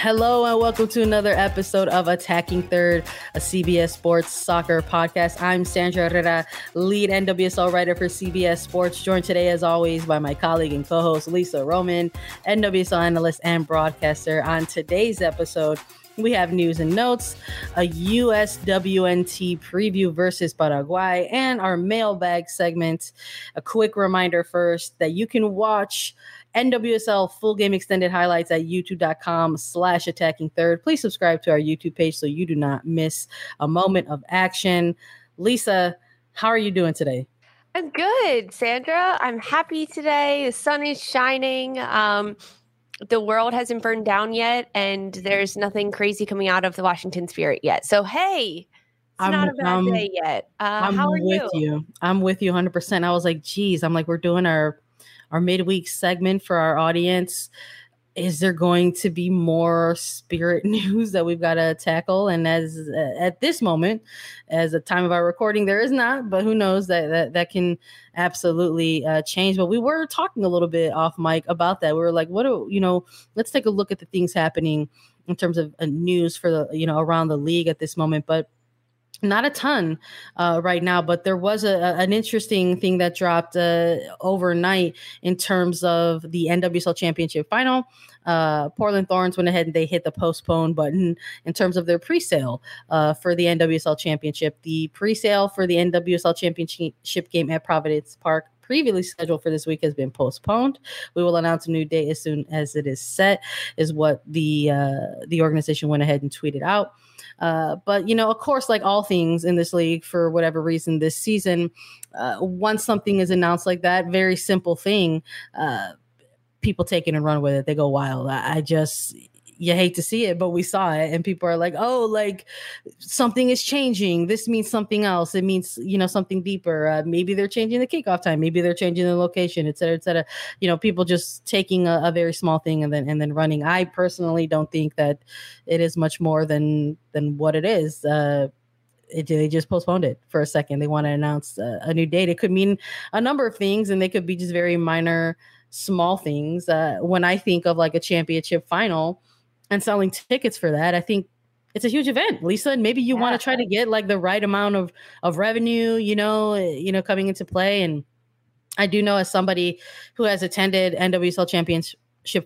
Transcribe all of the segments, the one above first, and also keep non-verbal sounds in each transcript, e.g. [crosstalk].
Hello and welcome to another episode of Attacking Third, a CBS Sports soccer podcast. I'm Sandra Herrera, lead NWSL writer for CBS Sports, joined today as always by my colleague and co-host Lisa Roman, NWSL analyst and broadcaster. On today's episode, we have news and notes, a USWNT preview versus Paraguay, and our mailbag segment. A quick reminder first that you can watch NWSL full game extended highlights at youtube.com slash attacking third. Please subscribe to our YouTube page so you do not miss a moment of action. Lisa, how are you doing today? I'm good, Sandra. I'm happy today. The sun is shining. Um, the world hasn't burned down yet, and there's nothing crazy coming out of the Washington Spirit yet. So, hey, it's I'm, not a bad um, day yet. Uh, I'm how are with you? you? I'm with you 100%. I was like, geez, I'm like, we're doing our our midweek segment for our audience is there going to be more spirit [laughs] news that we've got to tackle? And as uh, at this moment as the time of our recording there is not but who knows that that, that can absolutely uh, change. But we were talking a little bit off mic about that. We were like what do you know let's take a look at the things happening in terms of uh, news for the you know around the league at this moment. But not a ton uh, right now, but there was a, an interesting thing that dropped uh, overnight in terms of the NWSL Championship final. Uh, Portland Thorns went ahead and they hit the postpone button in terms of their pre-sale uh, for the NWSL Championship. The pre-sale for the NWSL Championship game at Providence Park previously scheduled for this week has been postponed. We will announce a new date as soon as it is set, is what the uh, the organization went ahead and tweeted out. Uh, but you know, of course, like all things in this league, for whatever reason, this season, uh, once something is announced like that, very simple thing, uh, people take it and run with it. They go wild. I, I just you hate to see it, but we saw it, and people are like, "Oh, like something is changing. This means something else. It means you know something deeper. Uh, maybe they're changing the kickoff time. Maybe they're changing the location, et cetera, et cetera. You know, people just taking a, a very small thing and then and then running. I personally don't think that it is much more than than what it is. Uh, it, they just postponed it for a second. They want to announce a, a, new date. It could mean a number of things, and they could be just very minor, small things. Uh, when I think of like a championship final, and selling tickets for that. I think it's a huge event, Lisa. And maybe you yeah. want to try to get like the right amount of of revenue, you know, eh, you know, coming into play. And I do know as somebody who has attended NWSL championship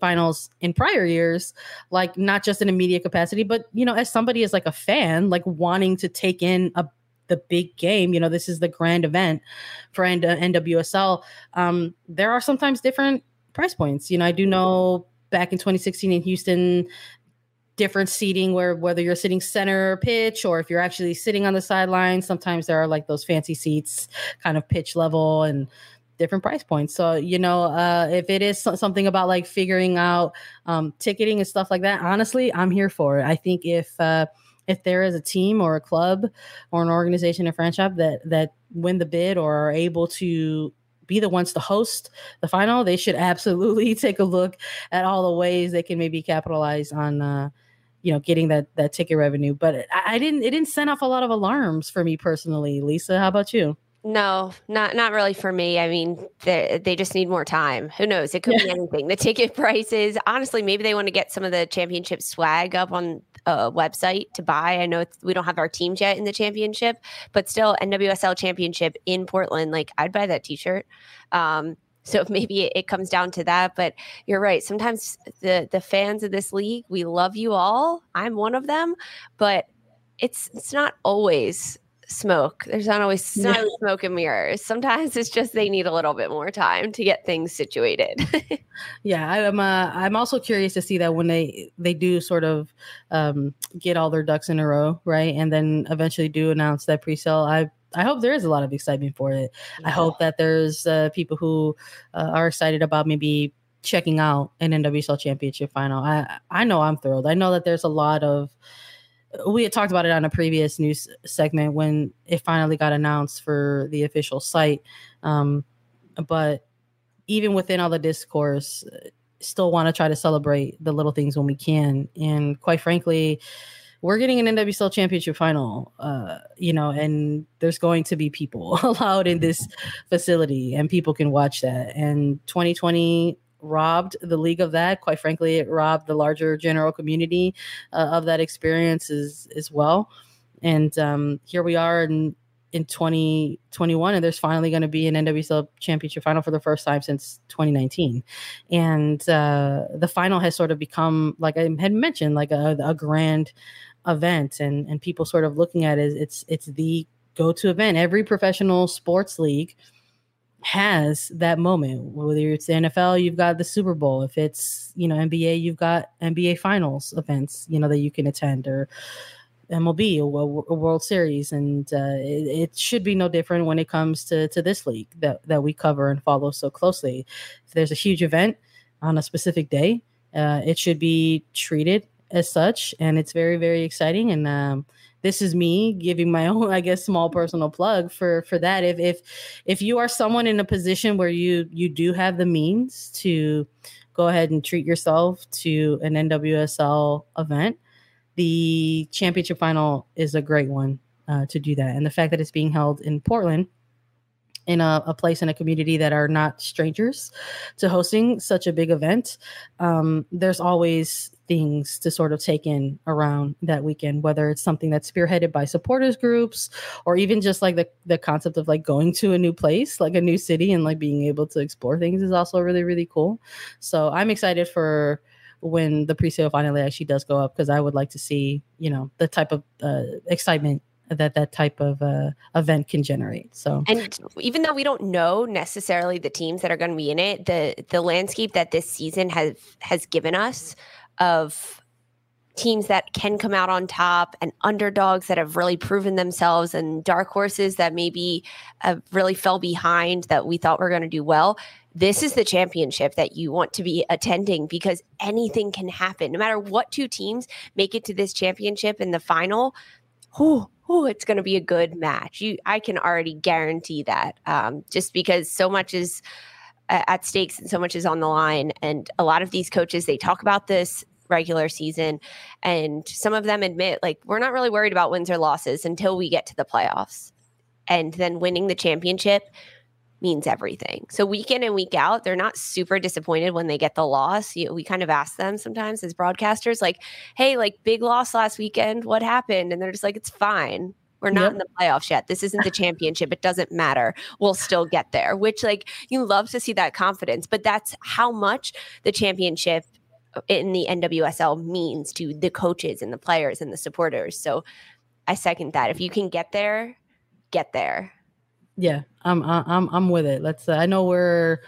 finals in prior years, like not just in a media capacity, but you know, as somebody as like a fan, like wanting to take in a the big game. You know, this is the grand event for NWSL. Um, there are sometimes different price points. You know, I do know back in 2016 in Houston, different seating where whether you're sitting center pitch or if you're actually sitting on the sideline, sometimes there are like those fancy seats, kind of pitch level and different price points. So, you know, uh, if it is something about like figuring out um, ticketing and stuff like that, honestly, I'm here for it. I think if, uh, if there is a team or a club or an organization, a franchise that that win the bid or are able to be the ones to host the final, they should absolutely [laughs] take a look at all the ways they can maybe capitalize on uh, you know getting that that ticket revenue. But I, I didn't it didn't send off a lot of alarms for me personally. Lisa, how about you? No, not not really for me. I mean, they they just need more time. Who knows? It could be anything. The ticket [laughs] prices, honestly, maybe they want to get some of the championship swag up on a website to buy. I know we don't have our teams yet in the championship, but still NWSL championship in Portland. Like I'd buy that T-shirt. Um, So [laughs] maybe it, it comes down to that. But you're right. Sometimes the the fans of this league, we love you all. I'm one of them, but it's it's not always smoke. There's not always, not smoke and mirrors. Sometimes it's just they need a little bit more time to get things situated. [laughs] yeah, I'm. Uh, I'm also curious to see that when they they do sort of um, get all their ducks in a row, right, and then eventually do announce that pre-sale. I I hope there is a lot of excitement for it. Yeah. I hope that there's uh, people who uh, are excited about maybe checking out an NWSL championship final. I I know I'm thrilled. I know that there's a lot of we had talked about it on a previous news segment when it finally got announced for the official site. Um, but even within all the discourse, still want to try to celebrate the little things when we can. And quite frankly, we're getting an NWSL championship final, uh, you know, and there's going to be people [laughs] allowed in this facility and people can watch that. And 2020 robbed the league of that. Quite frankly, it robbed the larger general community uh, of that experience as, as well. And um, here we are in, in 2021, and there's finally going to be an NWSL championship final for the first time since 2019. And uh, the final has sort of become, like I had mentioned, like a, a grand event, and, and people sort of looking at it, it's, it's the go to event. Every professional sports league has that moment. Whether it's NFL, you've got the Super Bowl. If it's you know NBA, you've got NBA Finals events, you know that you can attend, or MLB, a, a World Series, and uh, it, it, should be no different when it comes to to this league that that we cover and follow so closely. If there's a huge event on a specific day, uh, it should be treated as such, and it's very very exciting and. Um, this is me giving my [laughs] own i guess small personal plug for for that. If if if you are someone in a position where you you do have the means to go ahead and treat yourself to an nwsl event the championship final is a great one uh, to do that. And the fact that it's being held in portland in a, a, place in a community that are not strangers to hosting such a big event um, there's always things to sort of take in around that weekend whether it's something that's spearheaded by supporters groups or even just like the, the concept of like going to a new place like a new city and like being able to explore things is also really really cool so i'm excited for when the pre-sale finally actually does go up because i would like to see you know the type of uh, excitement that that type of uh, event can generate. So, and even though we don't know necessarily the teams that are going to be in it, the the landscape that this season has has given us of teams that can come out on top and underdogs that have really proven themselves and dark horses that maybe uh, really fell behind that we thought were going to do well. This is the championship that you want to be attending because anything can happen. No matter what two teams make it to this championship in the final, whew, oh, it's going to be a good match. You, I can already guarantee that, um, just because so much is at stakes and so much is on the line. And a lot of these coaches, they talk about this regular season, and some of them admit, like, we're not really worried about wins or losses until we get to the playoffs, and then winning the championship means everything. So week in and week out, they're not super disappointed when they get the loss. You, we kind of ask them sometimes as broadcasters, like, "Hey, like big loss last weekend. What happened?" And they're just like, "It's fine. We're not yep. in the playoffs yet. This isn't the [laughs] championship. It doesn't matter. We'll still get there." Which, like, you love to see that confidence, but that's how much the championship in the NWSL means to the coaches and the players and the supporters. So I second that. If you can get there, get there. Yeah, I'm I'm I'm with it. Let's. Uh, I know we're,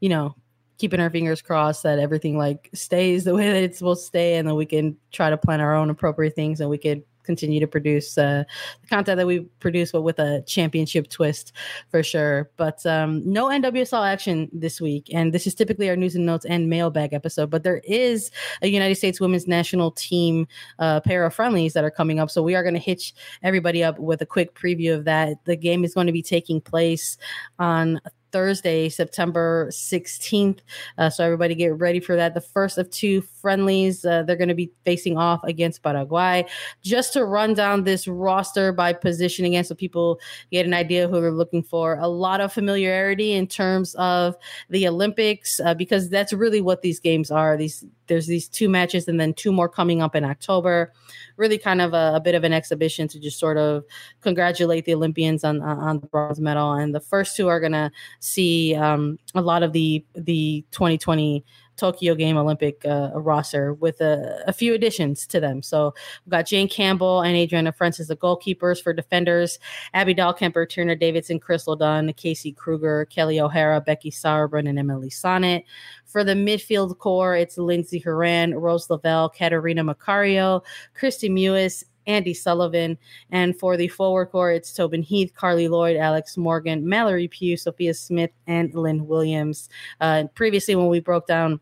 you know, keeping our fingers crossed that everything like stays the way that it's supposed to stay, and then we can try to plan our own appropriate things, and we could continue to produce uh, the content that we produce, but with a championship twist for sure. But um, no NWSL action this week, and this is typically our news and notes and mailbag episode. But there is a United States Women's National Team uh, pair of friendlies that are coming up, so we are going to hitch everybody up with a quick preview of that. The game is going to be taking place on Thursday, September 16th. Uh, so everybody get ready for that. The first of two friendlies. Uh, they're going to be facing off against Paraguay. Just to run down this roster by position again, so people get an idea who they're looking for. A lot of familiarity in terms of the Olympics, uh, because that's really what these games are. These there's these two matches and then two more coming up in October. Really, kind of a, a bit of an exhibition to just sort of congratulate the Olympians on on the bronze medal. And the first two are going to see um, a lot of the the 2020 Tokyo Game Olympic uh, roster with a, a, few additions to them. So we've got Jane Campbell and Adrianna Franch, the goalkeepers for defenders, Abby Dahlkemper, Tierna Davidson, Crystal Dunn, Casey Krueger, Kelley O'Hara, Becky Sauerbrunn, and Emily Sonnett. For the midfield core, it's Lindsey Horan, Rose Lavelle, Catarina Macario, Kristie Mewis, Andi Sullivan. And for the forward core, it's Tobin Heath, Carli Lloyd, Alex Morgan, Mallory Pugh, Sophia Smith, and Lynn Williams. Uh, previously, when we broke down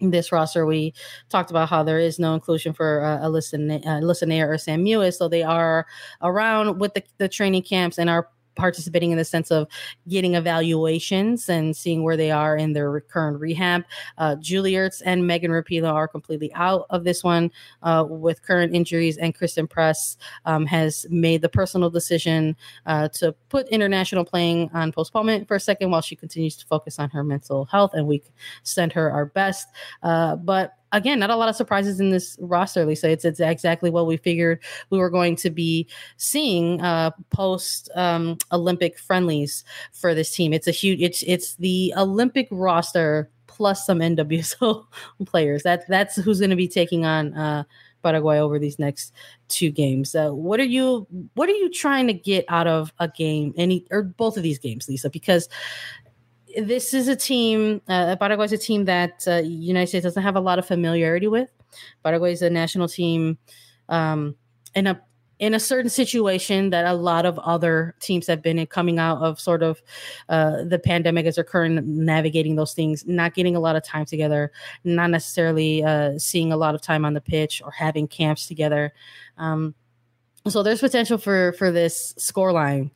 this roster, we talked about how there is no inclusion for uh, Alyssa, uh, Alyssa Naeher or Sam Mewis. So they are around with the, the training camps and are participating in the sense of getting evaluations and seeing where they are in their current rehab. Uh, Julie Ertz and Megan Rapinoe are completely out of this one uh, with current injuries, and Christen Press um, has made the personal decision uh, to put international playing on postponement for a second while she continues to focus on her mental health, and we send her our best. Uh, but again, not a lot of surprises in this roster, Lisa. It's, it's exactly what we figured we were going to be seeing uh, post um, Olympic friendlies for this team. It's a huge, it's it's the Olympic roster plus some NWSL [laughs] players. That's that's who's going to be taking on uh, Paraguay over these next two games. Uh, what are you what are you trying to get out of a game, any or both of these games, Lisa? Because this is a team. Uh, Paraguay is a team that uh, United States doesn't have a lot of familiarity with. Paraguay is a national team um, in a in a certain situation that a lot of other teams have been in, coming out of sort of uh, the pandemic as they're currently navigating those things, not getting a lot of time together, not necessarily uh, seeing a lot of time on the pitch or having camps together. Um, so there's potential for for this scoreline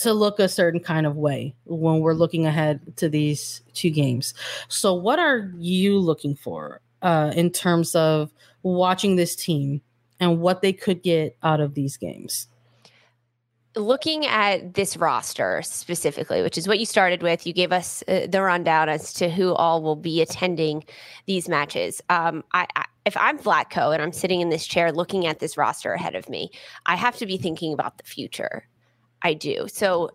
to look a certain kind of way when we're looking ahead to these two games. So, what are you looking for uh, in terms of watching this team and what they could get out of these games? Looking at this roster specifically, which is what you started with, you gave us uh, the rundown as to who all will be attending these matches. Um, I, I if I'm Vlatko and I'm sitting in this chair looking at this roster ahead of me, I have to be thinking about the future. I do. So,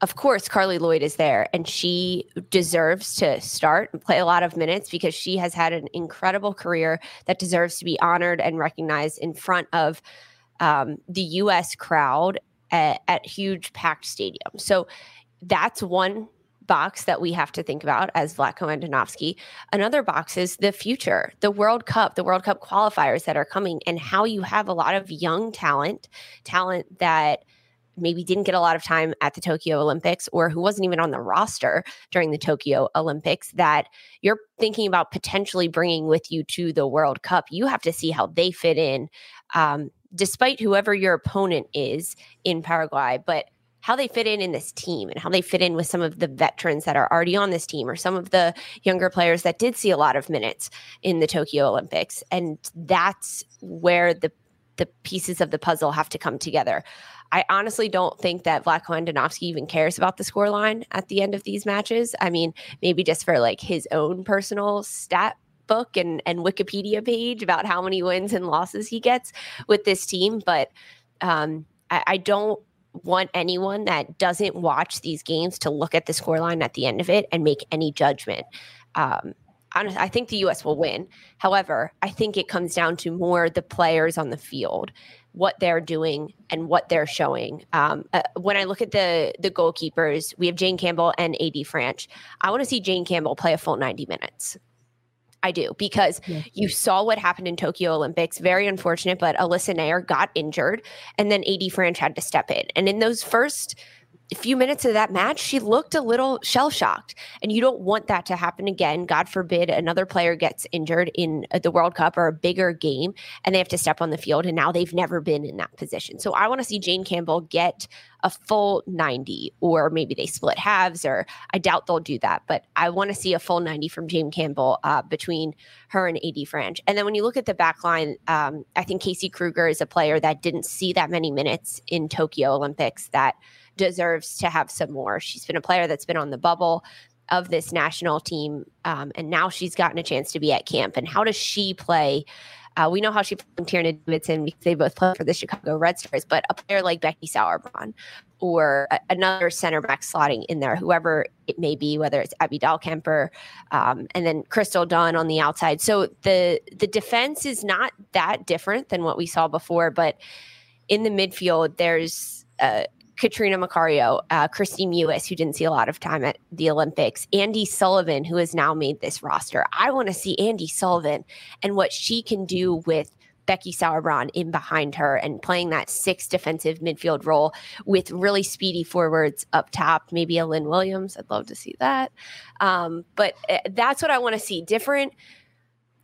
of course, Carli Lloyd is there and she deserves to start and play a lot of minutes because she has had an incredible career that deserves to be honored and recognized in front of um, the U.S. crowd at, at huge packed stadiums. So, that's one box that we have to think about as Vlatko Andonovski. Another box is the future, the World Cup, the World Cup qualifiers that are coming, and how you have a lot of young talent, talent that maybe didn't get a lot of time at the Tokyo Olympics or who wasn't even on the roster during the Tokyo Olympics that you're thinking about potentially bringing with you to the World Cup. You have to see how they fit in, um, despite whoever your opponent is in Paraguay, but how they fit in in this team and how they fit in with some of the veterans that are already on this team or some of the younger players that did see a lot of minutes in the Tokyo Olympics. And that's where the the pieces of the puzzle have to come together. I honestly don't think that Vlatko Andonovski even cares about the scoreline at the end of these matches. I mean, maybe just for like his own personal stat book and, and Wikipedia page about how many wins and losses he gets with this team. But um, I, I don't want anyone that doesn't watch these games to look at the scoreline at the end of it and make any judgment. Um, I think the U.S. will win. However, I think it comes down to more the players on the field what they're doing and what they're showing. Um, uh, when I look at the the goalkeepers, we have Jane Campbell and AD Franch. I want to see Jane Campbell play a full 90 minutes. I do because yeah. you saw what happened in Tokyo Olympics. Very unfortunate, but Alyssa Naeher got injured, and then AD Franch had to step in. And in those first few minutes of that match, she looked a little shell shocked. And you don't want that to happen again. God forbid another player gets injured in uh, the World Cup or a bigger game and they have to step on the field. And now they've never been in that position. So I want to see Jane Campbell get a full 90, or maybe they split halves, or I doubt they'll do that. But I want to see a full 90 from Jane Campbell uh, between her and AD Franch. And then when you look at the back line, um, I think Casey Krueger is a player that didn't see that many minutes in Tokyo Olympics that deserves to have some more. She's been a player that's been on the bubble of this national team, um, and now she's gotten a chance to be at camp. And how does she play Uh, we know how she played Tierna Davidson because they both play for the Chicago Red Stars, but a player like Becky Sauerbrunn or a, another center back slotting in there, whoever it may be, whether it's Abby Dahlkemper, um, and then Crystal Dunn on the outside. So the the defense is not that different than what we saw before, but in the midfield, there's uh, Catarina Macario, uh, Kristie Mewis, who didn't see a lot of time at the Olympics, Andi Sullivan, who has now made this roster. I want to see Andi Sullivan and what she can do with Becky Sauerbrunn in behind her and playing that six defensive midfield role with really speedy forwards up top. Maybe a Lynn Williams. I'd love to see that. Um, but uh, that's what I want to see. Different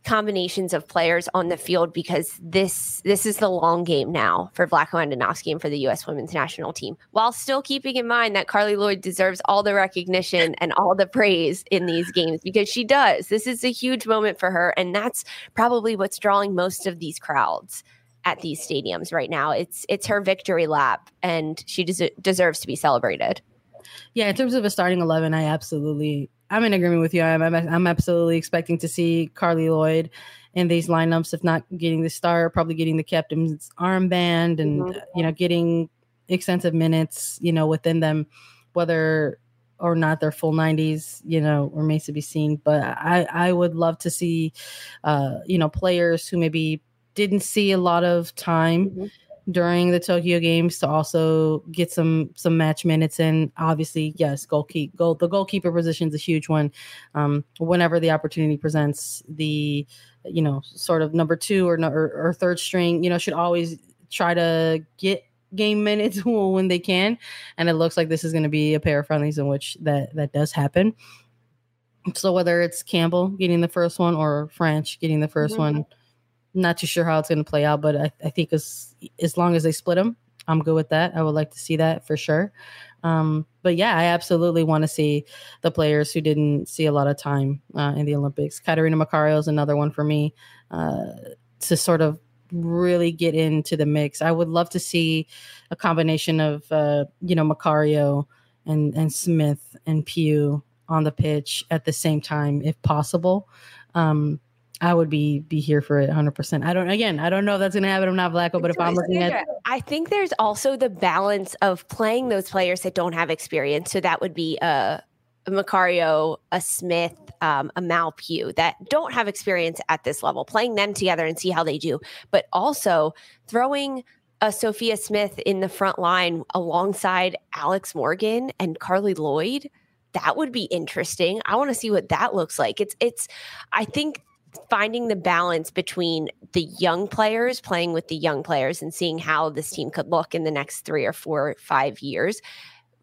combinations of players on the field because this this is the long game now for Vlatko Andonovski and for the U.S. Women's National Team, while still keeping in mind that Carli Lloyd deserves all the recognition and all the praise in these games because she does. This is a huge moment for her, and that's probably what's drawing most of these crowds at these stadiums right now. It's it's her victory lap, and she des- deserves to be celebrated. Yeah, in terms of a starting eleven, I absolutely I'm in agreement with you. I'm, I'm, I'm absolutely expecting to see Carli Lloyd in these lineups, if not getting the start, probably getting the captain's armband and, mm-hmm. you know, getting extensive minutes, you know, within them, whether or not they're full 90s, you know, remains to be seen. But I, I would love to see, uh, you know, players who maybe didn't see a lot of time. Mm-hmm during the Tokyo games to also get some some match minutes in. Obviously, yes, goalkeeper goal the goalkeeper position is a huge one. Um, whenever the opportunity presents, the you know sort of number two or, or, or third string, you know, should always try to get game [laughs] minutes when they can. And it looks like this is going to be a pair of friendlies in which that that does happen. So whether it's Campbell getting the first one or Franch getting the 1st mm-hmm. one not too sure how it's going to play out, but I, I think as as long as they split them, I'm good with that. I would like to see that for sure. Um, but yeah, I absolutely want to see the players who didn't see a lot of time uh, in the Olympics. Catarina Macario is another one for me uh, to sort of really get into the mix. I would love to see a combination of uh, you know Macario and and Smith and Pugh on the pitch at the same time if possible. Um, I would be be here for it 100. percent I don't again, I don't know if that's gonna happen. I'm not Vlatko, but if I'm looking at, I think there's also the balance of playing those players that don't have experience. So that would be a, a Macario, a Smith, um, a Mal Pugh that don't have experience at this level. Playing them together and see how they do, but also throwing a Sophia Smith in the front line alongside Alex Morgan and Carli Lloyd that would be interesting. I want to see what that looks like. It's it's I think finding the balance between the young players playing with the young players and seeing how this team could look in the next three or four or five years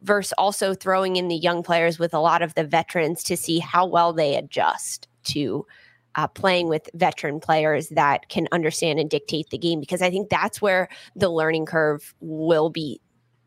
versus also throwing in the young players with a lot of the veterans to see how well they adjust to uh, playing with veteran players that can understand and dictate the game. Because i think that's where the learning curve will be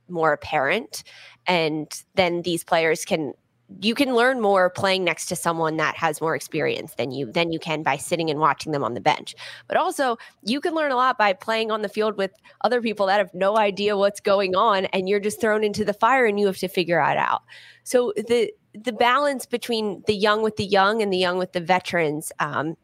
more apparent. And then these players can you can learn more playing next to someone that has more experience than you than you can by sitting and watching them on the bench. But also, you can learn a lot by playing on the field with other people that have no idea what's going on and you're just thrown into the fire and you have to figure it out. So the the balance between the young with the young and the young with the veterans um,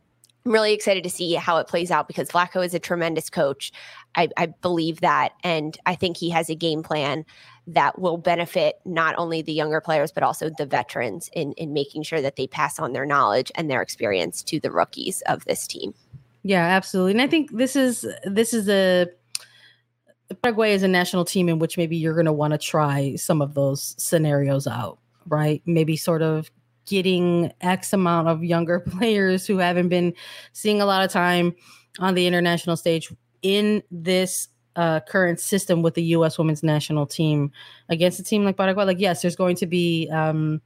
I'm really excited to see how it plays out because Vlatko is a tremendous coach. I, I, believe that. And I think he has a game plan that will benefit not only the younger players, but also the veterans in, in making sure that they pass on their knowledge and their experience to the rookies of this team. Yeah, absolutely. And I think this is this is a Paraguay is a national team in which maybe you're going to want to try some of those scenarios out, right? Maybe sort of getting X amount of younger [laughs] players who haven't been seeing a lot of time on the international stage in this uh, current system with the U.S. women's national team against a team like Paraguay. Like, yes, there's going to be, um,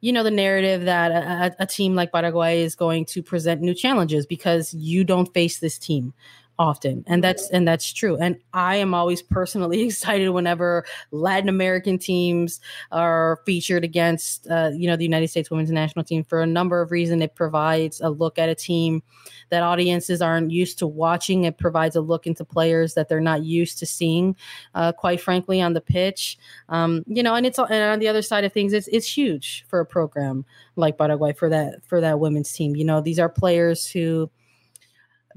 you know, the narrative that a, a, team like Paraguay is going to present new challenges because you don't face this team often and that's and that's true. And i am always personally [laughs] excited whenever latin american teams are featured against uh, you know the united states women's national team for a number of reasons. It provides a look at a team that audiences aren't used to watching. It provides a look into players that they're not used to seeing uh, quite frankly on the pitch. Um, you know and it's and on the other side of things it's it's huge for a program like paraguay for that for that women's team. You know these are players who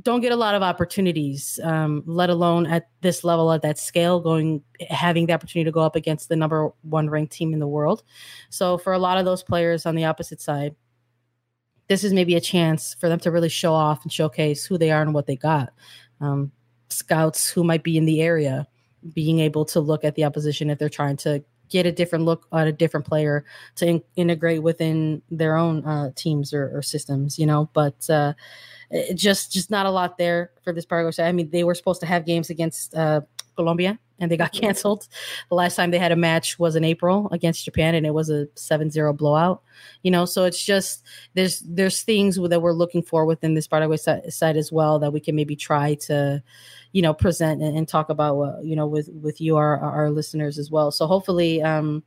don't get a lot of opportunities, um, let alone at this level, at that scale, going having the opportunity to go up against the number one ranked team in the world. So for a lot of those players on the opposite side, this is maybe a chance for them to really show off and showcase who they are and what they got. Um, scouts who might be in the area being able to look at the opposition if they're trying to get a different look at a different player to in- integrate within their own uh, teams or, or, systems, you know. But uh, just just not a lot there for this Paraguay side. I mean, they were supposed to have games against uh, Colombia and they got [laughs] canceled. The last time they had a match was in April against Japan and it was a 7-0 blowout. You know, so it's just there's there's things that we're looking for within this Paraguay side as well that we can maybe try to you know present and, and talk about uh, you know with with you our our listeners as well so hopefully um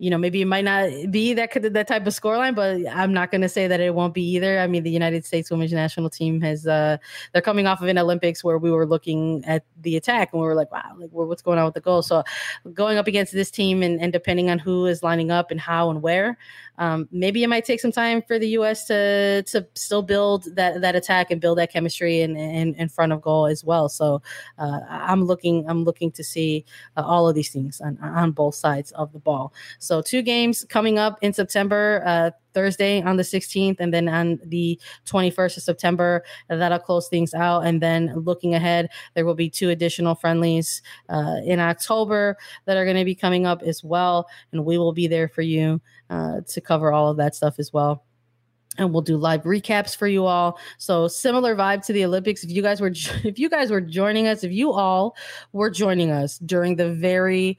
you know, maybe it might not be that that type of scoreline, but I'm not going to say that it won't be either. I mean, the United States women's national team has uh, they're coming off of an Olympics where we were looking at the attack and we were like, wow, like what's going on with the goal? So going up against this team and, and depending on who is lining up and how and where, um, maybe it might take some time for the U.S. to to still build that that attack and build that chemistry in in, in front of goal as well. So uh, I'm looking I'm looking to see uh, all of these things on, on both sides of the ball. Two games coming up in September. Uh, Thursday on the 16th, and then on the 21st of September, that'll close things out. And then looking ahead, there will be two additional friendlies uh, in October that are going to be coming up as well. And we will be there for you uh, to cover all of that stuff as well and we'll do live recaps for you all. So similar vibe to the Olympics. If you guys were [laughs] if you guys were joining us, if you all were joining us during the very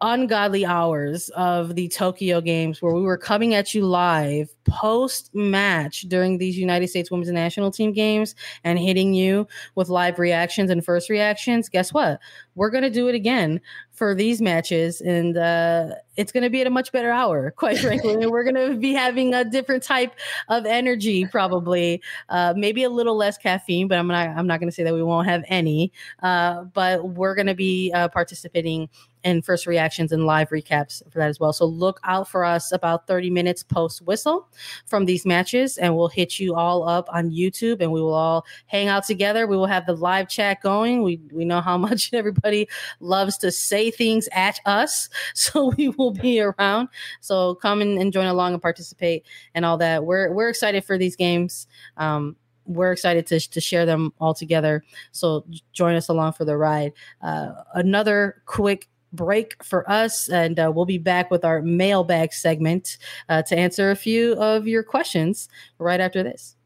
ungodly hours of the Tokyo games where we were coming at you live post match during these United States women's national team games and hitting you with live reactions and first reactions, guess what? We're going to do it again for these matches and uh, it's going to be at a much better hour quite frankly and [laughs] we're going to be having a different type of energy probably uh, maybe a little less caffeine but i'm not i'm not going to say that we won't have any uh, but we're going to be uh, participating in first reactions and live recaps for that as well so look out for us about 30 minutes post whistle from these matches and we'll hit you all up on youtube and we will all hang out together we will have the live chat going we we know how [laughs] much everybody loves to say things at us. [laughs] So we will be around. So come and, and join along and participate and all that. We're we're excited for these games. Um, we're excited to, to share them all together. So join us along for the ride. Uh, another quick break for us, and uh, we'll be back with our mailbag segment uh, to answer a few of your questions right after this.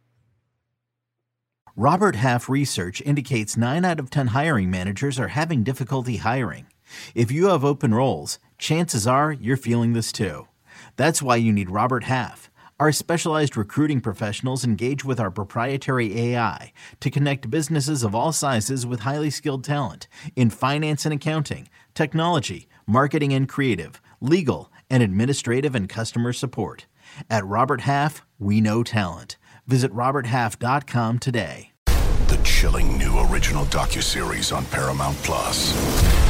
Robert Half research indicates nine out of 10 hiring managers are having difficulty hiring. If you have open roles, chances are you're feeling this too. That's why you need Robert Half. Our specialized recruiting professionals engage with our proprietary AI to connect businesses of all sizes with highly skilled talent in finance and accounting, technology, marketing and creative, legal, and administrative and customer support. At Robert Half, we know talent. Visit roberthalf.com today. The chilling new original docuseries on Paramount Plus.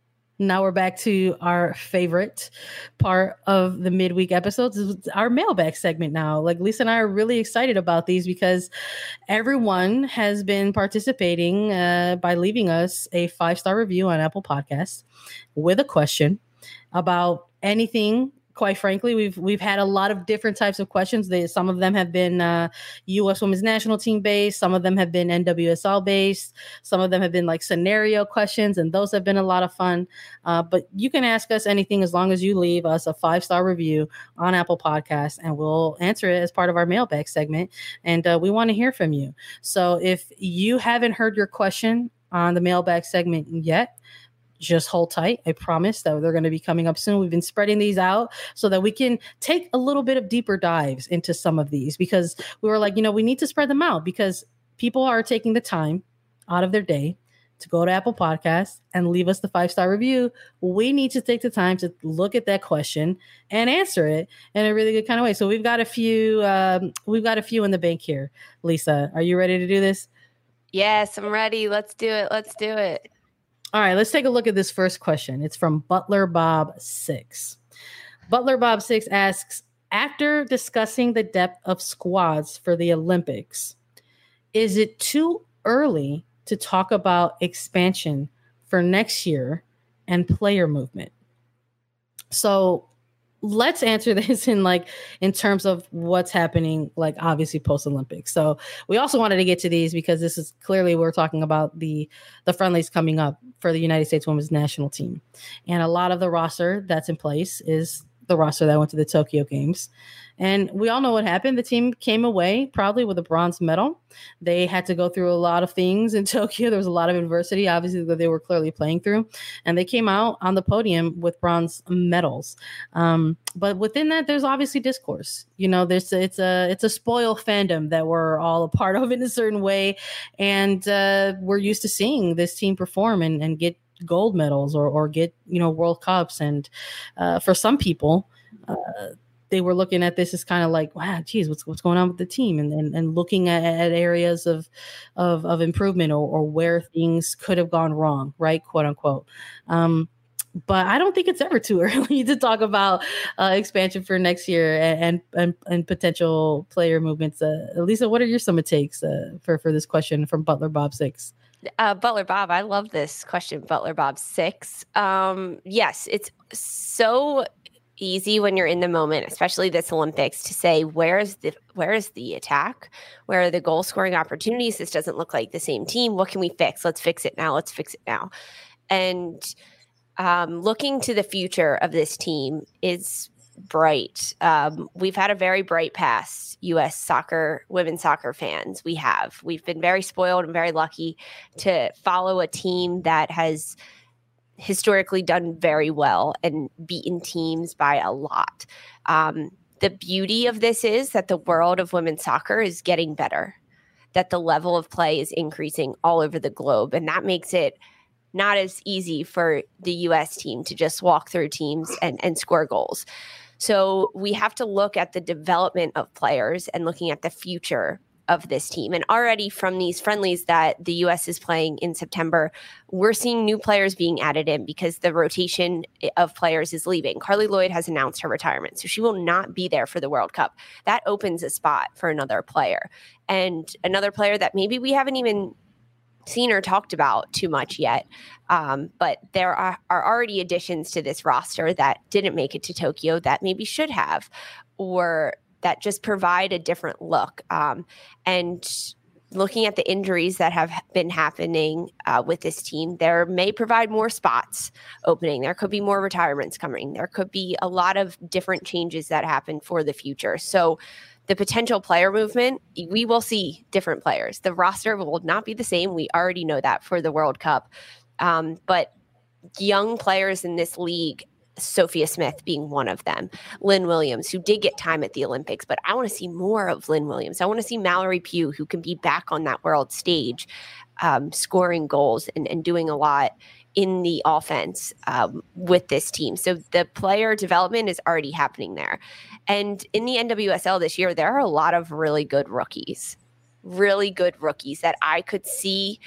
Now we're back to our favorite part of the midweek episodes, our mailbag segment now. Like Lisa and I are really excited about these because everyone has been participating uh, by leaving us a five star review on Apple Podcasts with a question about anything quite frankly we've we've had a lot of different types of questions. They, some of them have been uh, us women's national team based some of them have been nwsl based some of them have been like scenario questions and those have been a lot of fun. Uh, but you can ask us anything as long as you leave us a five star review on apple podcast and we'll answer it as part of our mailbag segment and uh, we want to hear from you. So if you haven't heard your question on the mailbag segment yet just hold tight. I promise that they're going to be coming up soon. We've been spreading these out so that we can take a little bit of deeper dives into some of these because we were like, you know, we need to spread them out because people are taking the time out of their day to go to Apple Podcasts and leave us the five star review. We need to take the time to look at that question and answer it in a really good kind of way. So we've got a few, um, we've got a few in the bank here. Lisa, are you ready to do this? Yes, I'm ready. Let's do it. Let's do it. All right, let's take a look at this first question. It's from Butler Bob Six. Butler Bob Six asks, after discussing the depth of squads for the Olympics, is it too early to talk about expansion for next year and player movement? So let's answer [laughs] this in like in terms of what's happening like obviously post olympics so we also wanted to get to these because this is clearly we're talking about the the friendlies coming up for the united states women's national team and a lot of the roster that's in place is the roster that went to the Tokyo Games. And we all know what happened. The team came away probably with a bronze medal. They had to go through a lot of things in [laughs] Tokyo. There was a lot of adversity, obviously, that they were clearly playing through. And they came out on the podium with bronze medals. Um, but within that, there's obviously discourse. You know, there's it's a it's a spoil fandom that we're all a part of [laughs] in a certain way. And uh, we're used to seeing this team perform and, and get gold medals or or get you know World Cups. And uh, for some people, uh, they were looking at this as kind of like, wow, geez, what's what's going on with the team, and and, and looking at, at areas of of of improvement or, or where things could have gone wrong, right, quote unquote. Um, but I don't think it's ever too [laughs] early to talk about uh, expansion for next year and and, and potential player movements. Uh, Lisa, what are your some takes uh, for for this question from Butler Bob Six? Uh, Butler Bob, I love this question, Butler Bob six. Um, yes, it's so easy when you're in the moment, especially this Olympics, to say where's the where's the attack, where are the goal scoring opportunities? This doesn't look like the same team. What can we fix? Let's fix it now. Let's fix it now. And um, looking to the future of this team is bright. Um, we've had a very bright past, U.S. soccer, women's soccer fans. We have. We've been very spoiled and very lucky to follow a team that has historically done very well and beaten teams by a lot. Um, the beauty of this is that the world of women's soccer is getting better, that the level of play is increasing all over the globe. And that makes it not as easy for the US team to just walk through teams and, and score goals. So we have to look at the development of players and looking at the future of this team. And already from these friendlies that the US is playing in September, we're seeing new players being added in because the rotation of players is leaving. Carli Lloyd has announced her retirement, so she will not be there for the World Cup. That opens a spot for another player. And another player that maybe we haven't even seen or talked about too much yet. Um, but there are, are already additions to this roster that didn't make it to Tokyo that maybe should have, or that just provide a different look. Um, and looking at the injuries that have been happening uh, with this team, there may provide more spots opening. There could be more retirements coming. There could be a lot of different changes that happen for the future. So the potential player movement, we will see different players. The roster will not be the same. We already know that for the World Cup. Um, but young players in this league, Sophia Smith being one of them, Lynn Williams, who did get time at the Olympics, but I want to see more of Lynn Williams. I want to see Mallory Pugh, who can be back on that world stage, um, scoring goals and, and doing a lot in the offense um, with this team. So the player development is already happening there. And in the NWSL this year, there are a lot of really good rookies, really good rookies that I could see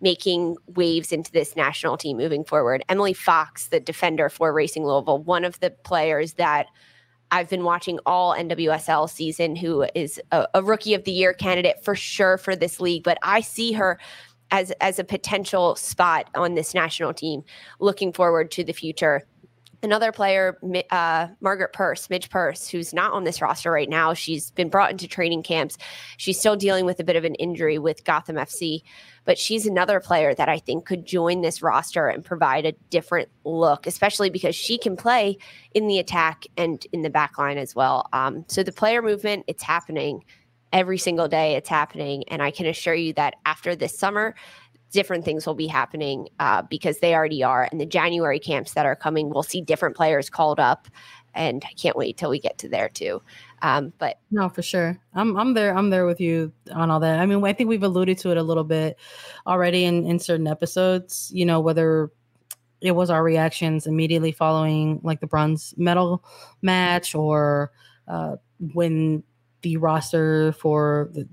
making waves into this national team moving forward. Emily Fox, the defender for Racing Louisville, one of the players that I've been watching all NWSL season, who is a, a rookie of the year candidate for sure for this league. But I see her as as a potential spot on this national team. Looking forward to the future. Another player, uh, Margaret Purce, Midge Purce, who's not on this roster right now. She's been brought into training camps. She's still dealing with a bit of an injury with Gotham FC, but she's another player that I think could join this roster and provide a different look, especially because she can play in the attack and in the back line as well. Um, so the player movement, it's happening every single day it's happening. And I can assure you that after this summer, different things will be happening uh, because they already are. And the January camps that are coming, we'll see different players called up. And I can't wait till we get to there too. Um, but no, for sure, I'm I'm there. I'm there with you on all that. I mean, I think we've alluded to it a little bit already in in certain episodes. You know, whether it was our reactions immediately following like the bronze medal match or uh, when the roster for the,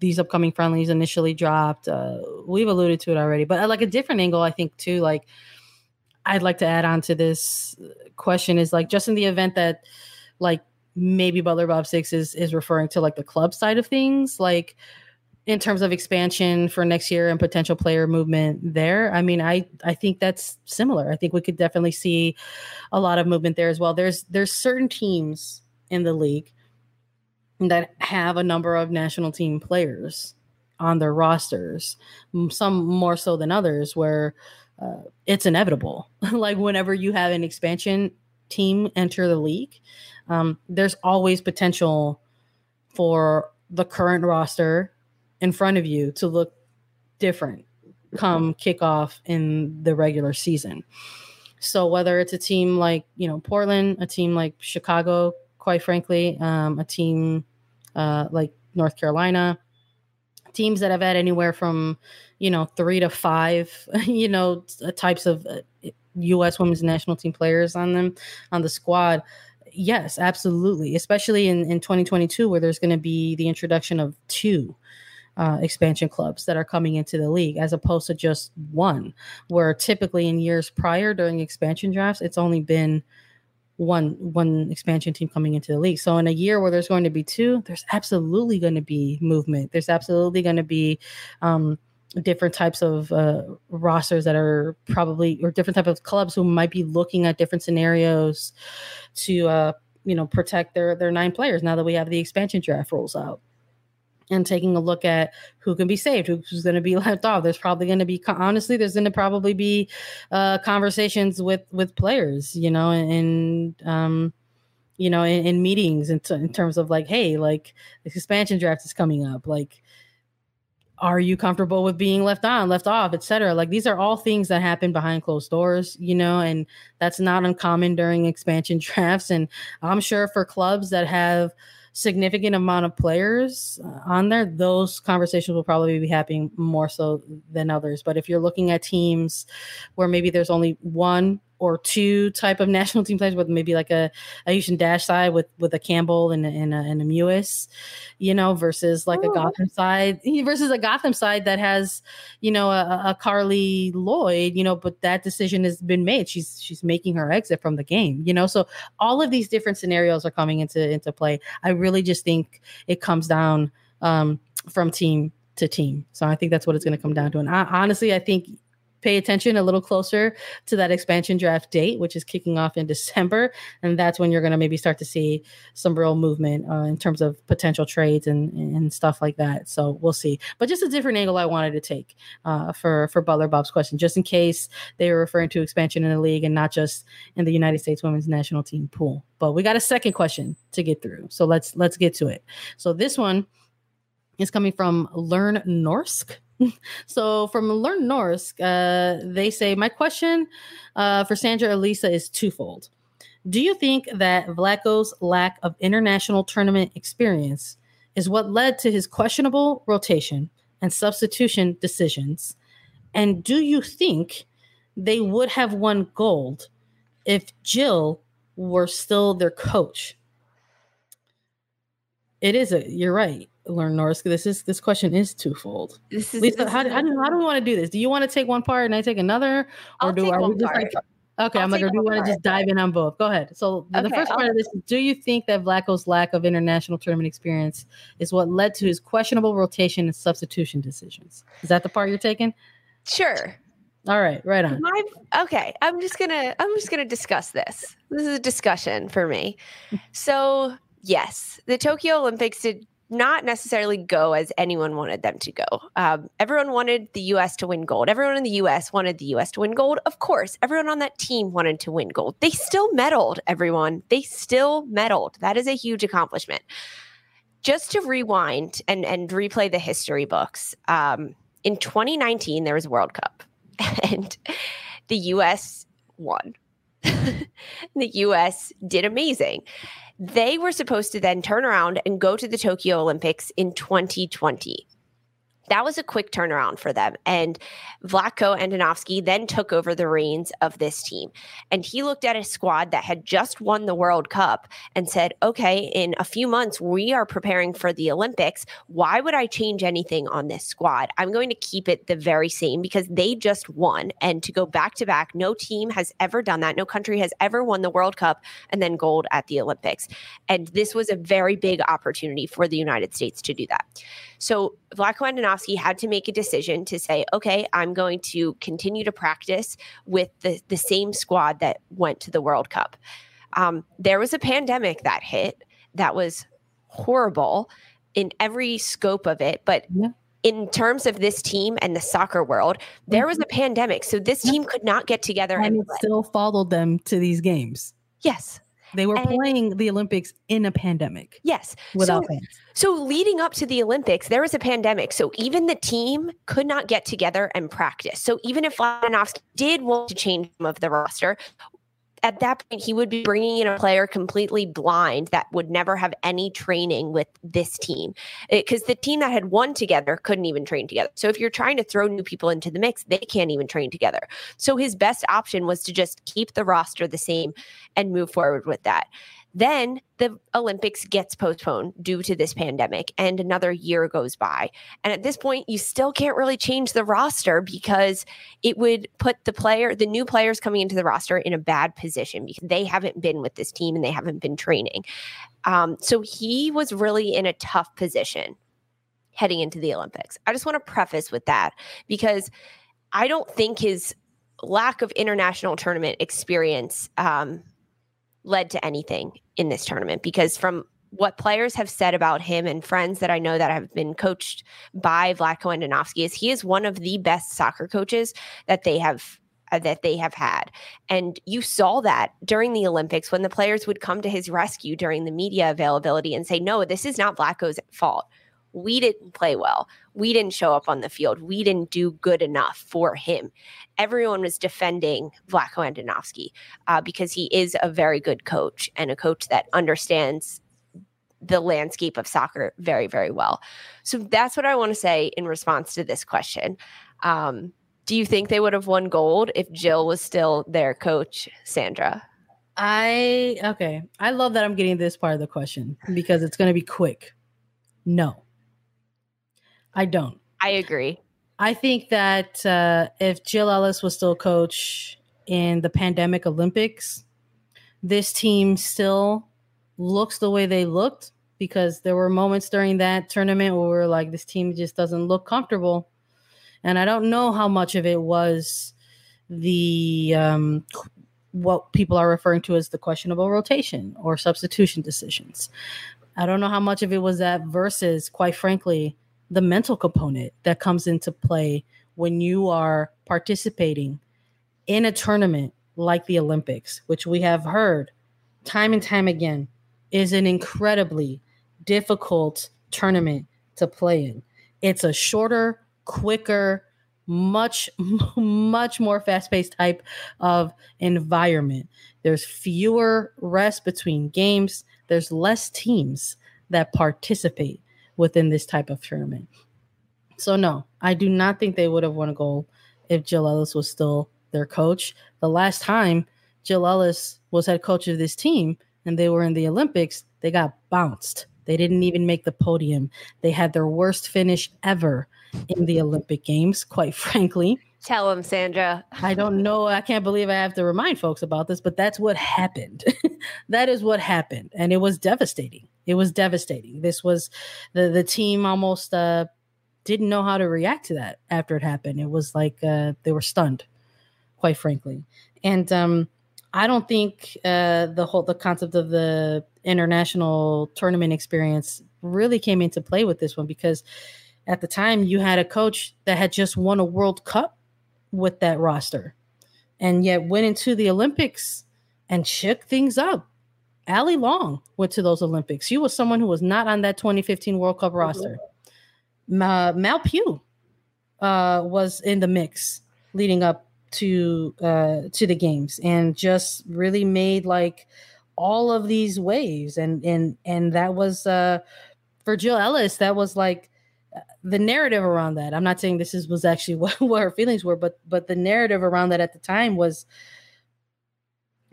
these upcoming friendlies initially dropped. Uh, we've alluded to it already, but like a different angle, I think too. Like I'd like to add on to this question is like just in the event that like maybe Butler Bob Six is is referring to like the club side of things, like in terms of expansion for next year and potential player movement there. I mean, I I think that's similar. I think we could definitely see a lot of movement there as well. There's there's certain teams in the league that have a number of national team players on their rosters, some more so than others, where uh, it's inevitable. [laughs] like whenever you have an expansion team enter the league, um, there's always potential for the current roster in front of you to look different come kickoff in the regular season. So whether it's a team like you know Portland, a team like Chicago, quite frankly, um, a team uh, like North Carolina, teams that have had anywhere from you know three to five [laughs] you know types of U.S. Uh, women's national team players on them on the squad. Yes, absolutely, especially in in 2022 where there's going to be the introduction of two uh, expansion clubs that are coming into the league as opposed to just one where typically in years prior during expansion drafts it's only been one one expansion team coming into the league. So in a year where there's going to be two, there's absolutely going to be movement. There's absolutely going to be um, different types of uh, rosters that are probably or different type of clubs who might be looking at different scenarios to uh, you know protect their their nine players now that we have the expansion draft rolls out and taking a look at who can be saved, who's going to be [laughs] left off. There's probably going to be, honestly, there's going to probably be uh, conversations with with players, you know, and um, you know, in, in meetings in, t- in terms of like, hey, like the expansion draft is coming up, like. Are you comfortable with being left on, left off, etc.? Like these are all things that happen behind closed doors, you know, and that's not uncommon during expansion [laughs] drafts. And I'm sure for clubs that have significant amount of players uh, on there, those conversations will probably be happening more so than others. But if you're looking at teams where maybe there's only one or two type of national team players with maybe like a, a Houston Dash side with with a Campbell and, and, a, and a Mewis, you know, versus like Ooh. a Gotham side versus a Gotham side that has, you know, a, a, Carli Lloyd, you know, but that decision has been made. She's she's making her exit from the game, you know. So all of these different scenarios are coming into into play. I really just think it comes down um, from team to team. So I think that's what it's going to come down to. And I, honestly, I think pay attention a little closer to that expansion draft date, which is kicking off in December. And that's when you're going to maybe start to see some real movement uh, in terms of potential trades and, and stuff like that. So we'll see. But just a different angle I wanted to take uh, for, for Butler Bob's question, just in case they were referring to expansion in the league and not just in the United States women's national team pool. But we got a second question to get through. So let's let's get to it. So this one is coming from Learn Norsk. [laughs] so from Learn Norse, uh, they say, My question uh, for Sandra Elisa is twofold. Do you think that Vlatko's lack of international tournament experience is what led to his questionable rotation and substitution decisions? And do you think they would have won gold if Jill were still their coach? It is a, you're right learn Norse. This is this question is twofold. This is Lisa, this how, is how, do, how do we want to do this? Do you want to take one part and I take another, or I'll do are we just part. like? Okay, I'll I'm like, do you want to just dive in on both? Go ahead. So the, okay, the 1st part of this is: Do you think that Vlatko's lack of international tournament experience is what led to his questionable rotation and substitution decisions? Is that the part you're taking? Sure. All right, right on. I'm, okay, I'm just gonna I'm just gonna discuss this. This is a discussion for me. [laughs] So yes, the Tokyo Olympics did not necessarily go as anyone wanted them to go. Um, everyone wanted the US to win gold. Everyone in the US wanted the US to win gold. Of course, everyone on that team wanted to win gold. They still medaled, everyone. They still medaled. That is a huge accomplishment. Just to rewind and, and replay the history books, um, in 2019, there was World Cup [laughs] and the US won. [laughs] the US did amazing. They were supposed to then turn around and go to the Tokyo Olympics in 2020 that was a quick turnaround for them. And Vlatko Andonovski then took over the reins of this team. And he looked at a squad that had just won the World Cup and said, okay, in a few months, we are preparing for the Olympics. Why would I change anything on this squad? I'm going to keep it the very same because they just won. And to go back to back, no team has ever done that. No country has ever won the World Cup and then gold at the Olympics. And this was a very big opportunity for the United States to do that. So Vlatko Andonovski had to make a decision to say, okay, I'm going to continue to practice with the, the same squad that went to the World Cup. Um, there was a pandemic that hit that was horrible in every scope of it, but yeah. in terms of this team and the soccer world, there was a mm-hmm. pandemic. So this team could not get together and, and it still followed them to these games. Yes. They were and, playing the Olympics in a pandemic. Yes. Without so, fans. So leading up to the Olympics, there was a pandemic. So even the team could not get together and practice. So even if Vlatko did want to change some of the roster, at that point, he would be bringing in a player completely blind that would never have any training with this team because the team that had won together couldn't even train together. So if you're trying to throw new people into the mix, they can't even train together. So his best option was to just keep the roster the same and move forward with that. Then the Olympics gets postponed due to this pandemic, and another year goes by. And at this point, you still can't really change the roster because it would put the player, the new players coming into the roster, in a bad position because they haven't been with this team and they haven't been training. Um, so he was really in a tough position heading into the Olympics. I just want to preface with that because I don't think his lack of international tournament experience um, led to anything in this tournament because from what players have said about him and friends that I know that have been coached by Vlatko Andonovski is he is one of the best soccer coaches that they have uh, that they have had. And you saw that during the Olympics when the players would come to his rescue during the media availability and say, "No, this is not Vlatko's fault we didn't play well. We didn't show up on the field. We didn't do good enough for him. Everyone was defending Vlatko Andonovski uh, because he is a very good coach and a coach that understands the landscape of soccer very, very well. So that's what I want to say in response to this question. Um, do you think they would have won gold if Jill was still their coach, Sandra? I okay. I love that I'm getting this part of the question because it's going to be quick. No. I don't. I agree. I think that uh, if Jill Ellis was still coach in the pandemic Olympics, this team still looks the way they looked because there were moments during that tournament where we are like, this team just doesn't look comfortable. And I don't know how much of it was the um, what people are referring to as the questionable rotation or substitution decisions. I don't know how much of it was that versus, quite frankly, the mental component that comes into play when you are participating in a tournament like the Olympics, which we have heard time and time again is an incredibly difficult tournament to play in. It's a shorter, quicker, much [laughs] much more fast-paced type of environment. There's fewer rest between games, there's less teams that participate within this type of tournament. So no, I do not think they would have won a gold if Jill Ellis was still their coach. The last time Jill Ellis was head coach of this team and they were in the Olympics, they got bounced. They didn't even make the podium. They had their worst finish ever in the Olympic Games, quite [laughs] frankly. Tell them, Sandra. I don't know. I can't believe I have to remind folks about this, but that's what happened. [laughs] that is what happened. And it was devastating. It was devastating. This was the the team almost uh didn't know how to react to that after it happened. It was like uh they were stunned, quite frankly. And um I don't think uh the whole the concept of the international tournament experience really came into play with this one because at the time you had a coach that had just won a World Cup with that roster and yet went into the Olympics and shook things up. Allie Long went to those Olympics. She was someone who was not on that 2015 World Cup mm-hmm. roster. Uh, Mal Pugh uh, was in the mix leading up to uh, to the games and just really made like all of these waves and and and that was uh for Jill Ellis that was like the narrative around that. I'm not saying this is was actually [laughs] what, what her feelings were, but but the narrative around that at the time was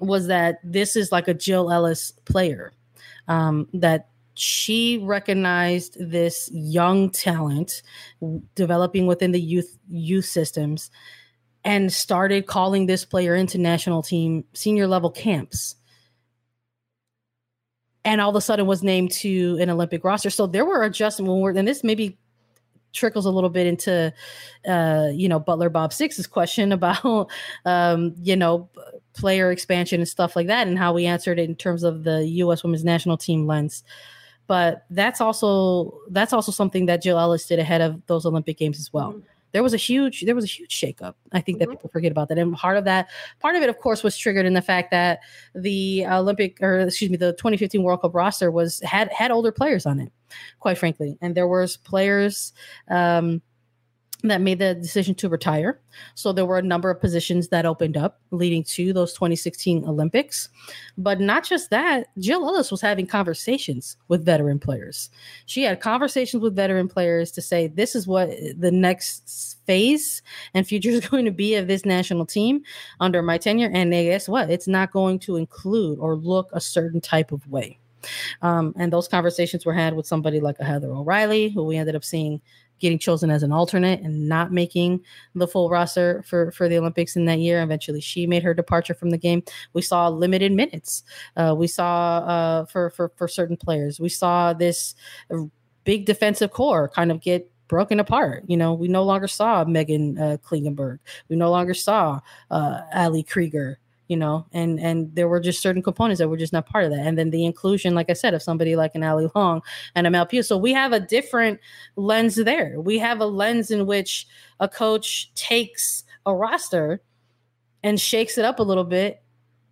was that this is like a Jill Ellis player. Um, that she recognized this young talent developing within the youth youth systems and started calling this player into national team senior level camps and all of a sudden was named to an olympic roster so there were adjustments and this maybe trickles a little bit into uh you know butler bob six's question about [laughs] um you know player expansion and stuff like that and how we answered it in terms of the us women's national team lens but that's also that's also something that Jill Ellis did ahead of those Olympic games as well. Mm-hmm. There was a huge there was a huge shakeup. I think mm-hmm. that people forget about that. And part of that, part of it, of course, was triggered in the fact that the Olympic or excuse me, the 2015 World Cup roster was had had older players on it, quite frankly, and there was players. Um, that made the decision to retire. So there were a number of positions that opened up leading to those 2016 Olympics. But not just that, Jill Ellis was having conversations with veteran players. She had conversations with veteran players to say, this is what the next phase and future is [laughs] going to be of this national team under my tenure. And guess what? It's not going to include or look a certain type of way. Um, and those conversations were had with somebody like a Heather O'Reilly, who we ended up seeing getting chosen as an alternate and not making the full roster for for the Olympics in that year. Eventually, she made her departure from the game. We saw limited minutes. Uh, we saw uh, for for for certain players. We saw this big defensive core kind of get broken apart. You know, we no longer saw Meghan uh, Klingenberg. We no longer saw uh, Ali Krieger you know, and and there were just certain components that were just not part of that. And then the inclusion, like I said, of somebody like an Allie Long and a Pugh. So we have a different lens there. We have a lens in which a coach takes a roster and shakes it up a little bit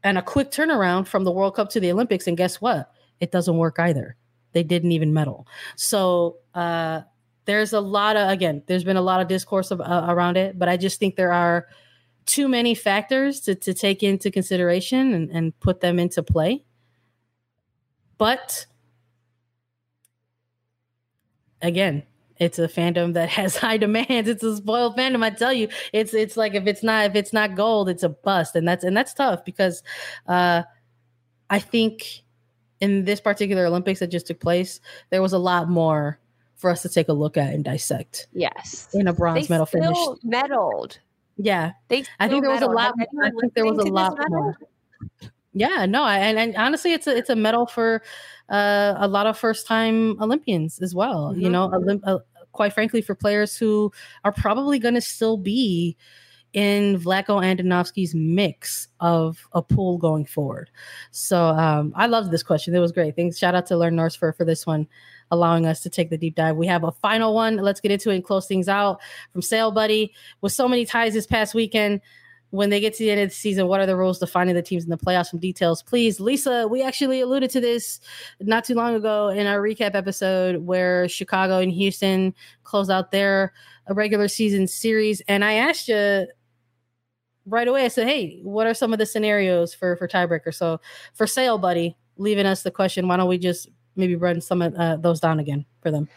and a quick turnaround from the World Cup to the Olympics. And guess what? It doesn't work either. They didn't even medal. So uh, there's a lot of, again, there's been a lot of discourse of, uh, around it, but I just think there are too many factors to, to take into consideration and, and put them into play. But again, it's a fandom that [laughs] has high demands. It's a spoiled fandom. I tell you, it's it's like if it's not if it's not gold, it's a bust, and that's and that's tough because uh, I think in this particular Olympics that just took place, there was a lot more for us to take a look at and dissect. Yes, in a bronze they medal finish, medaled. Yeah, they I think there was a lot. I think there was a lot more. Yeah, no, I, and, and honestly, it's a it's a medal for uh, a lot of first time Olympians as well. Mm-hmm. You know, Olymp- uh, quite frankly, for players who are probably going to still be in Vlatko Andonovski's mix of a pool going forward. So um, I loved this question. It was great. Thanks. Shout out to Learn Norse for for this one allowing us to take the deep dive. We have a final one. Let's get into it and close things out from Sale Buddy. With so many ties this past weekend, when they get to the end of the season, what are the rules defining the teams in the playoffs? Some details, please. Lisa, we actually alluded to this not too long ago in our recap episode where Chicago and Houston closed out their regular season series. And I asked you right away, I said, hey, what are some of the scenarios for, for tiebreaker? So for sale Buddy, leaving us the question, why don't we just maybe run some of uh, those down again for them.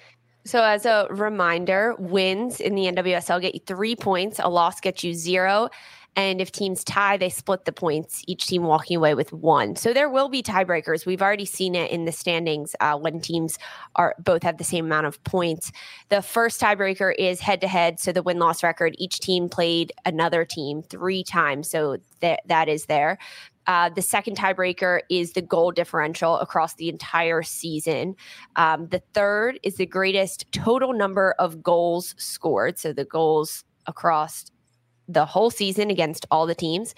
So, as a reminder, wins in the NWSL get you three points, a loss gets you zero. And if teams tie, they split the points, each team walking away with one. So there will be tiebreakers. We've already seen it in the standings uh, when teams are both have the same amount of points. The first tiebreaker is head to head. So the win loss record, each team played another team three times. So that that is there. Uh, the second tiebreaker is the goal differential across the entire season. Um, the third is the greatest total number of goals scored. So the goals across the whole season against all the teams.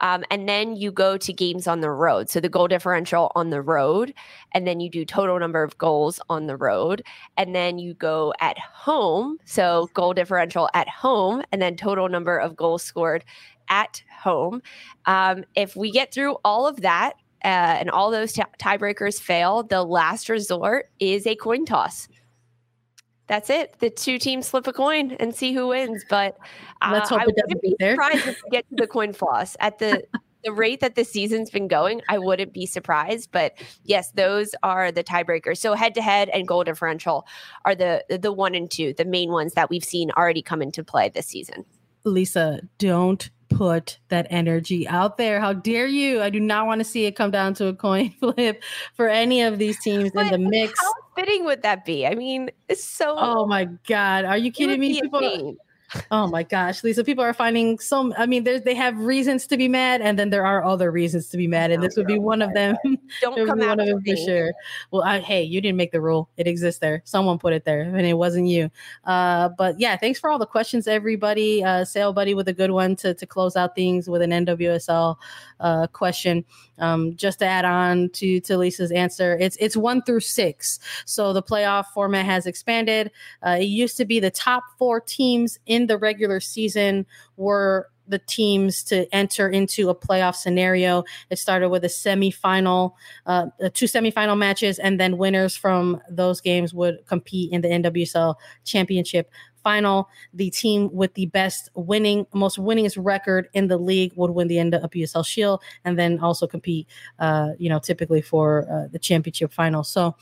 Um, and then you go to games on the road. So the goal differential on the road, and then you do total number of goals on the road. And then you go at home. So goal differential at home, and then total number of goals scored at home. Um, if we get through all of that uh, and all those t- tiebreakers fail, the last resort is a coin toss. that's it. The two teams flip a coin and see who wins. But uh, Let's hope I it doesn't wouldn't be be there. surprised if we get to the coin [laughs] floss at the the rate that the season's been going. I wouldn't be surprised. But yes, those are the tiebreakers. So head to head and goal differential are the the one and two, the main ones that we've seen already come into play this season. Lisa, don't put that energy out there. How dare you? I do not want to see it come down to a coin [laughs] flip for any of these teams in the mix. How fitting would that be? I mean, it's so. Oh my God. Are you kidding me? People. Oh my gosh, Lisa, people are finding some. I mean, they have reasons to be mad, and then there are other reasons to be mad, and No, this would be one of them. [laughs] Don't come one of for sure. Well, I, hey, you didn't make the rule; it exists there. Someone put it there, and it wasn't you. Uh, but yeah, thanks for all the questions, everybody. Uh, Sail buddy with a good one to to close out things with an NWSL uh, question. Um, just to add on to to Lisa's answer, it's it's one through six. So the playoff format has expanded. Uh, it used to be the top four teams in the regular season were the teams to enter into a playoff scenario. It started with a semifinal, uh, uh, two semifinal matches, and then winners from those games would compete in the NWSL championship final. The team with the best winning, most winningest record in the league would win the NWSL Shield, and then also compete, uh, you know, typically for uh, the championship final. So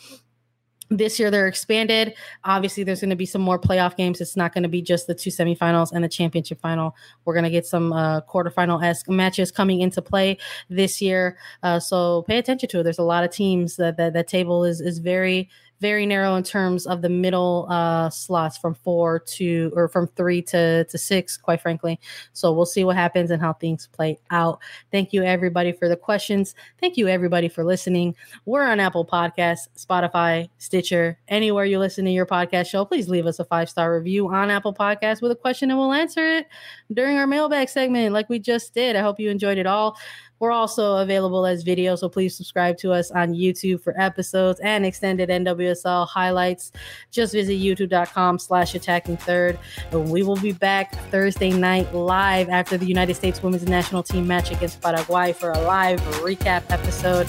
this year they're expanded. Obviously, there's going to be some more playoff games. It's not going to be just the two semifinals and the championship final. We're going to get some uh, quarterfinal esque matches coming into play this year. Uh, so pay attention to it. There's a lot of teams that that, that table is is very very narrow in terms of the middle uh, slots from four to or from three to to six. Quite frankly, so we'll see what happens and how things play out. Thank you everybody for the questions. Thank you everybody for listening. We're on Apple Podcasts, Spotify, Stitcher, anywhere you listen to your podcast show. Please leave us a five star review on Apple Podcasts with a question, and we'll answer it during our mailbag segment, like we just did. I hope you enjoyed it all. We're also available as video, so please subscribe to us on YouTube for episodes and extended NWSL highlights. Just visit youtube.com slash attacking third. And we will be back Thursday night live after the United States women's national team match against Paraguay for a live recap episode.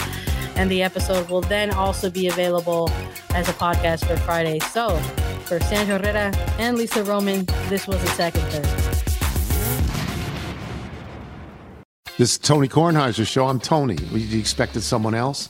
And the episode will then also be available as a podcast for Friday. So for Sandra Herrera and Lisa Roman, this was the second Third. This is Tony Kornheiser's show. I'm Tony. You expected someone else?